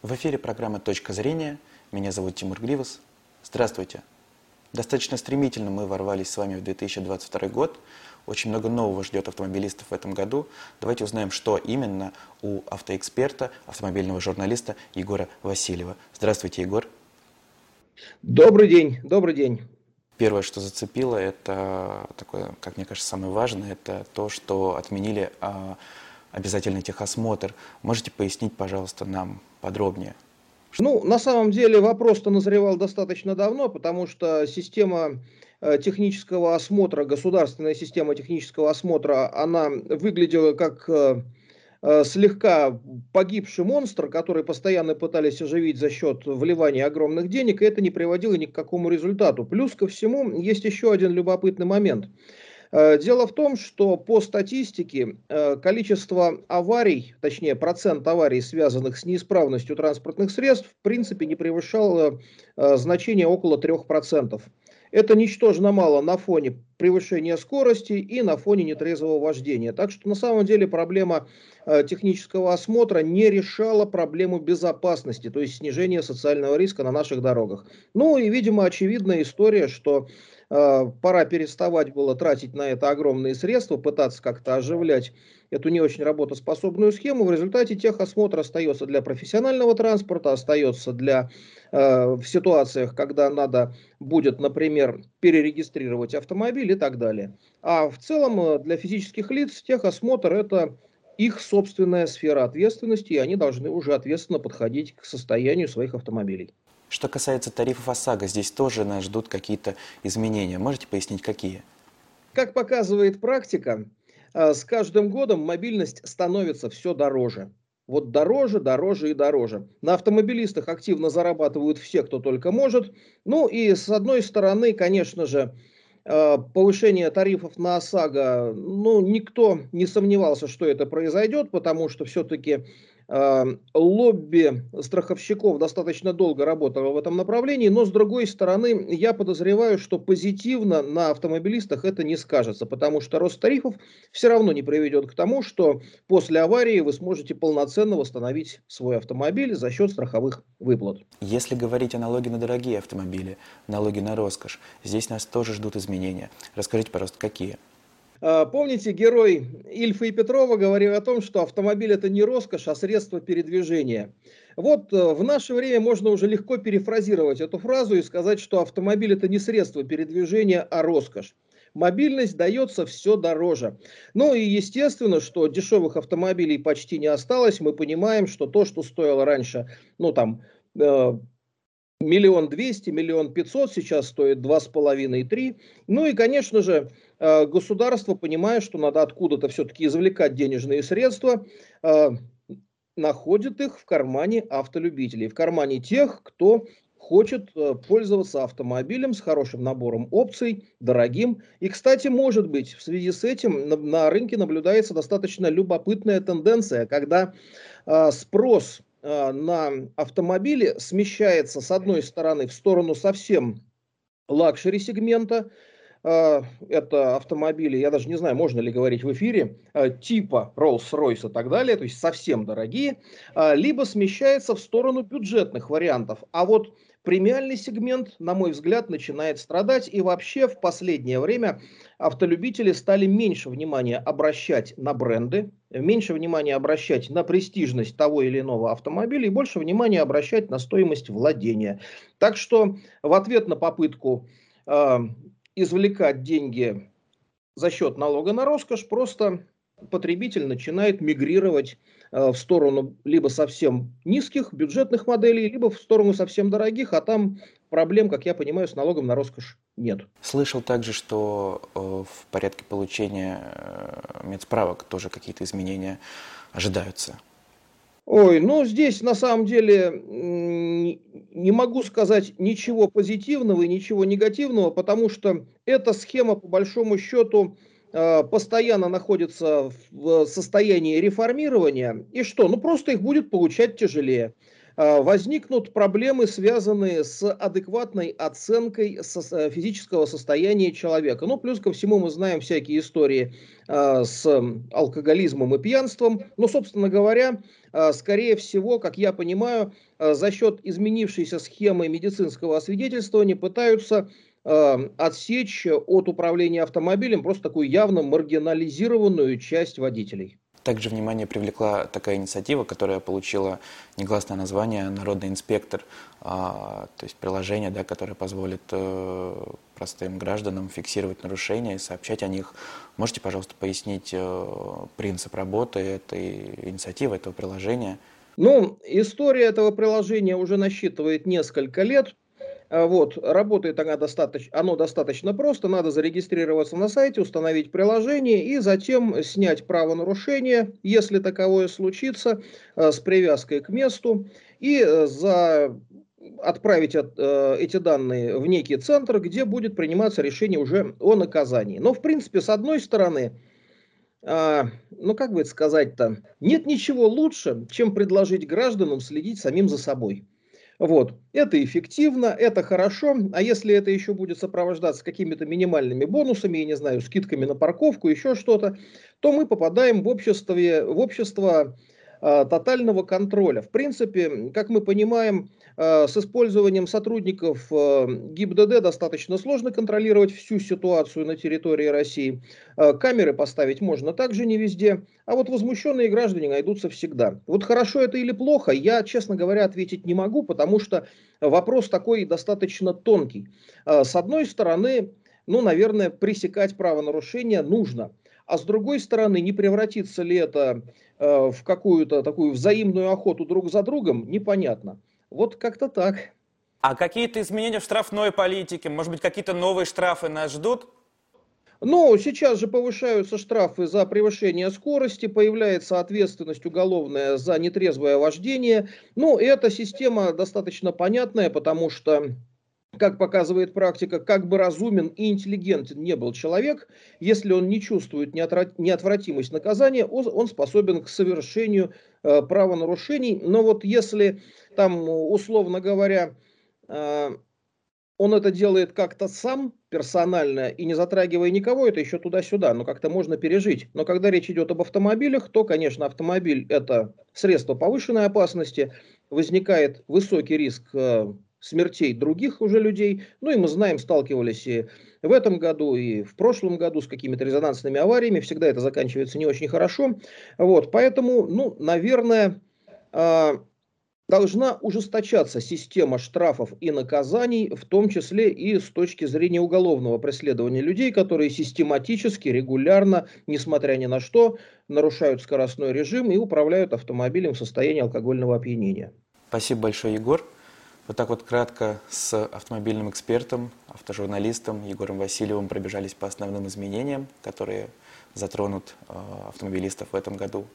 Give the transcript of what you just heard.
В эфире программа «Точка зрения». Меня зовут Тимур Гривас. Здравствуйте. Достаточно стремительно мы ворвались с вами в 2022 год. Очень много нового ждет автомобилистов в этом году. Давайте узнаем, что именно у автоэксперта, автомобильного журналиста Егора Васильева. Здравствуйте, Егор. Добрый день, добрый день. Первое, что зацепило, это такое, как мне кажется, самое важное, это то, что отменили а, обязательный техосмотр. Можете пояснить, пожалуйста, нам подробнее? Ну, на самом деле вопрос-то назревал достаточно давно, потому что система э, технического осмотра, государственная система технического осмотра, она выглядела как э, э, слегка погибший монстр, который постоянно пытались оживить за счет вливания огромных денег, и это не приводило ни к какому результату. Плюс ко всему, есть еще один любопытный момент – дело в том, что по статистике э, количество аварий, точнее процент аварий, связанных с неисправностью транспортных средств, в принципе не превышал э, значение около 3%. Это ничтожно мало на фоне превышения скорости и на фоне нетрезвого вождения. Так что на самом деле проблема технического осмотра не решала проблему безопасности, то есть снижения социального риска на наших дорогах. Ну и, видимо, очевидная история, что Э, пора переставать было тратить на это огромные средства, пытаться как-то оживлять эту не очень работоспособную схему. В результате техосмотр остается для профессионального транспорта, остается для э, в ситуациях, когда надо будет, например, перерегистрировать автомобиль и так далее. А в целом э, для физических лиц техосмотр это их собственная сфера ответственности, и они должны уже ответственно подходить к состоянию своих автомобилей. Что касается тарифов ОСАГО, здесь тоже нас ждут какие-то изменения. Можете пояснить, какие? Как показывает практика, а, с каждым годом мобильность становится все дороже. Вот дороже, дороже и дороже. На автомобилистах активно зарабатывают все, кто только может. Ну и с одной стороны, конечно же, а, повышение тарифов на ОСАГО, ну, никто не сомневался, что это произойдет, потому что все-таки лобби страховщиков достаточно долго работало в этом направлении, но с другой стороны, я подозреваю, что позитивно на автомобилистах это не скажется, потому что рост тарифов все равно не приведет к тому, что после аварии вы сможете полноценно восстановить свой автомобиль за счет страховых выплат. Если говорить о налоге на дорогие автомобили, налоги на роскошь, здесь нас тоже ждут изменения. Расскажите, пожалуйста, какие? А, помните, герой Ильфа и Петрова говорил о том, что автомобиль это не роскошь, а средство передвижения. Вот э, в наше время можно уже легко перефразировать эту фразу и сказать, что автомобиль это не средство передвижения, а роскошь. Мобильность дается все дороже. Ну и естественно, что дешевых автомобилей почти не осталось. Мы понимаем, что то, что стоило раньше, ну там, э, миллион двести, миллион пятьсот, сейчас стоит два с половиной, три. Ну и, конечно же, Э, государство, понимая, что надо откуда-то все-таки извлекать денежные средства, э, находит их в кармане автолюбителей, в кармане тех, кто хочет э, пользоваться автомобилем с хорошим набором опций, дорогим. И, кстати, может быть, в связи с этим на, рынке наблюдается достаточно любопытная тенденция, когда спрос на автомобили смещается с одной стороны в сторону совсем luxury сегмента, а, это автомобили, я даже не знаю, можно ли говорить в эфире, а, типа Rolls-Royce и так далее, то есть совсем дорогие, а, либо смещается в сторону бюджетных вариантов. А вот премиальный сегмент, на мой взгляд, начинает страдать. И вообще в последнее время автолюбители стали меньше внимания обращать на бренды, меньше внимания обращать на престижность того или иного автомобиля и больше внимания обращать на стоимость владения. Так что в ответ на попытку извлекать деньги за счет налога на роскошь, просто потребитель начинает мигрировать э, в сторону либо совсем низких бюджетных моделей, либо в сторону совсем дорогих, а там проблем, как я понимаю, с налогом на роскошь нет. Слышал также, что э, в порядке получения э, медсправок тоже какие-то изменения ожидаются. Ой, ну здесь на самом деле не могу сказать ничего позитивного и ничего негативного, потому что эта схема по большому счету постоянно находятся в состоянии реформирования, и что? Ну, просто их будет получать тяжелее. Э, возникнут проблемы, связанные с адекватной оценкой физического состояния человека. Ну, плюс ко всему мы знаем всякие истории э, с алкоголизмом и пьянством. Но, собственно говоря, э, скорее всего, как я понимаю, за счет изменившейся схемы медицинского освидетельствования пытаются отсечь от управления автомобилем просто такую явно маргинализированную часть водителей. Также внимание привлекла такая инициатива, которая получила негласное название «Народный инспектор», а, то есть приложение, да, которое позволит э, простым гражданам фиксировать нарушения и сообщать о них. Можете, пожалуйста, пояснить э, принцип работы этой инициативы, этого приложения? Ну, история этого приложения уже насчитывает несколько лет. А, вот, работает она достаточно, оно достаточно просто, надо зарегистрироваться на сайте, установить приложение и затем снять правонарушение, если таковое случится, а, с привязкой к месту, и э, за отправить от, э, эти данные в некий центр, где будет приниматься решение уже о наказании. Но, в принципе, с одной стороны, э, ну, как бы это сказать-то, нет ничего лучше, чем предложить гражданам следить самим за собой. Вот. Это эффективно, это хорошо, а если это еще будет сопровождаться какими-то минимальными бонусами, я не знаю, скидками на парковку, еще что-то, то мы попадаем в, обществе, в общество э, тотального контроля. В принципе, как мы понимаем, с использованием сотрудников э, ГИБДД достаточно сложно контролировать всю ситуацию на территории России. Э, камеры поставить можно также не везде, а вот возмущенные граждане найдутся всегда. Вот хорошо это или плохо, я, честно говоря, ответить не могу, потому что вопрос такой достаточно тонкий. С одной стороны, ну, наверное, пресекать правонарушения нужно. А с другой стороны, не превратится ли это в какую-то такую взаимную охоту друг за другом, непонятно. Вот как-то так. А какие-то изменения в штрафной политике? Может быть, какие-то новые штрафы нас ждут? Ну, сейчас же повышаются штрафы за превышение скорости, появляется ответственность уголовная за нетрезвое вождение. Ну, эта система достаточно понятная, потому что как показывает практика, как бы разумен и интеллигентен не был человек, если он не чувствует неотвратимость наказания, он способен к совершению э, правонарушений. Но вот если там, условно говоря, э, он это делает как-то сам, персонально, и не затрагивая никого, это еще туда-сюда, но как-то можно пережить. Но когда речь идет об автомобилях, то, конечно, автомобиль – это средство повышенной опасности, возникает высокий риск э, смертей других уже людей. Ну и мы знаем, сталкивались и в этом году, и в прошлом году с какими-то резонансными авариями. Всегда это заканчивается не очень хорошо. Вот, поэтому, ну, наверное, а, должна ужесточаться система штрафов и наказаний, в том числе и с точки зрения уголовного преследования людей, которые систематически, регулярно, несмотря ни на что, нарушают скоростной режим и управляют автомобилем в состоянии алкогольного опьянения. Спасибо большое, Егор. Вот так вот кратко с автомобильным экспертом, автожурналистом Егором Васильевым пробежались по основным изменениям, которые затронут э, автомобилистов в этом году.